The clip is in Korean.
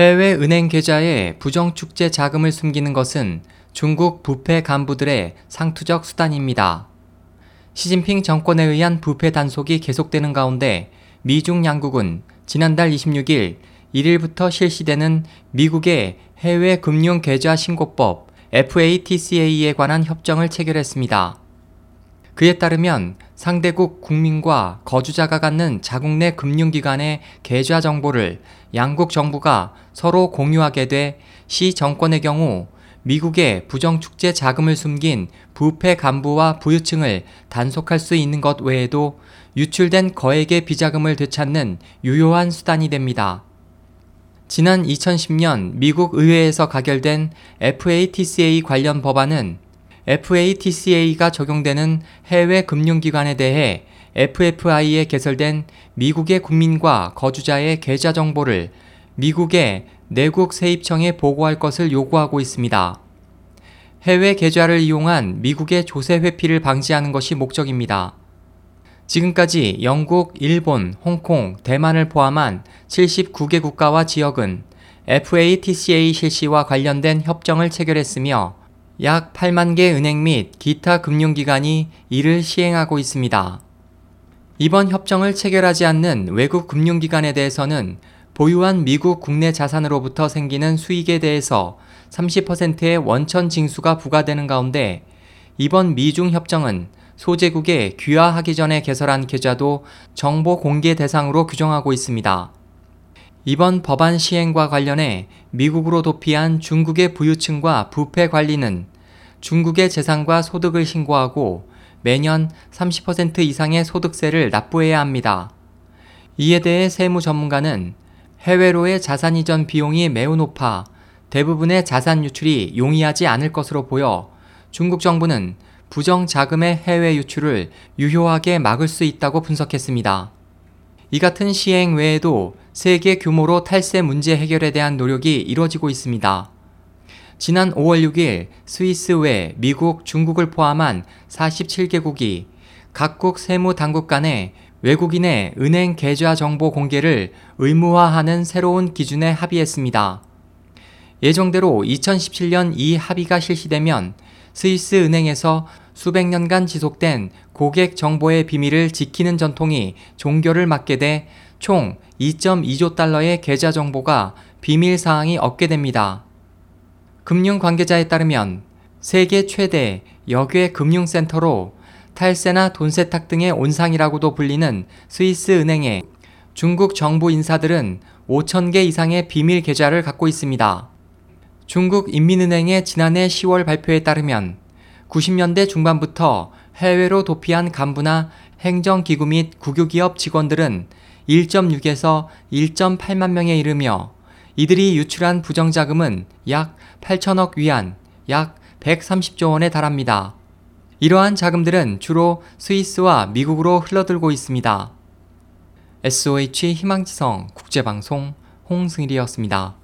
해외 은행 계좌에 부정축제 자금을 숨기는 것은 중국 부패 간부들의 상투적 수단입니다. 시진핑 정권에 의한 부패 단속이 계속되는 가운데 미중 양국은 지난달 26일 1일부터 실시되는 미국의 해외 금융 계좌 신고법 FATCA에 관한 협정을 체결했습니다. 그에 따르면 상대국 국민과 거주자가 갖는 자국 내 금융기관의 계좌 정보를 양국 정부가 서로 공유하게 돼 시 정권의 경우 미국의 부정축제 자금을 숨긴 부패 간부와 부유층을 단속할 수 있는 것 외에도 유출된 거액의 비자금을 되찾는 유효한 수단이 됩니다. 지난 2010년 미국 의회에서 가결된 FATCA 관련 법안은 FATCA가 적용되는 해외 금융기관에 대해 FFI에 개설된 미국의 국민과 거주자의 계좌 정보를 미국의 내국 세입청에 보고할 것을 요구하고 있습니다. 해외 계좌를 이용한 미국의 조세 회피를 방지하는 것이 목적입니다. 지금까지 영국, 일본, 홍콩, 대만을 포함한 79개 국가와 지역은 FATCA 실시와 관련된 협정을 체결했으며 약 8만 개 은행 및 기타 금융기관이 이를 시행하고 있습니다. 이번 협정을 체결하지 않는 외국 금융기관에 대해서는 보유한 미국 국내 자산으로부터 생기는 수익에 대해서 30%의 원천 징수가 부과되는 가운데 이번 미중 협정은 소재국에 귀화하기 전에 개설한 계좌도 정보 공개 대상으로 규정하고 있습니다. 이번 법안 시행과 관련해 미국으로 도피한 중국의 부유층과 부패 관리는 중국의 재산과 소득을 신고하고 매년 30% 이상의 소득세를 납부해야 합니다. 이에 대해 세무 전문가는 해외로의 자산 이전 비용이 매우 높아 대부분의 자산 유출이 용이하지 않을 것으로 보여 중국 정부는 부정 자금의 해외 유출을 유효하게 막을 수 있다고 분석했습니다. 이 같은 시행 외에도 세계 규모로 탈세 문제 해결에 대한 노력이 이뤄지고 있습니다. 지난 5월 6일 스위스 외 미국, 중국을 포함한 47개국이 각국 세무 당국 간에 외국인의 은행 계좌 정보 공개를 의무화하는 새로운 기준에 합의했습니다. 예정대로 2017년 이 합의가 실시되면 스위스 은행에서 수백 년간 지속된 고객 정보의 비밀을 지키는 전통이 종결을 맞게 돼 총 2.2조 달러의 계좌 정보가 비밀 사항이 없게 됩니다. 금융 관계자에 따르면 세계 최대 역외 금융센터로 탈세나 돈 세탁 등의 온상이라고도 불리는 스위스 은행에 중국 정부 인사들은 5천 개 이상의 비밀 계좌를 갖고 있습니다. 중국 인민은행의 지난해 10월 발표에 따르면 90년대 중반부터 해외로 도피한 간부나 행정기구 및 국유기업 직원들은 1.6에서 1.8만 명에 이르며 이들이 유출한 부정자금은 약 8천억 위안, 약 130조 원에 달합니다. 이러한 자금들은 주로 스위스와 미국으로 흘러들고 있습니다. SOH 희망지성 국제방송 홍승일이었습니다.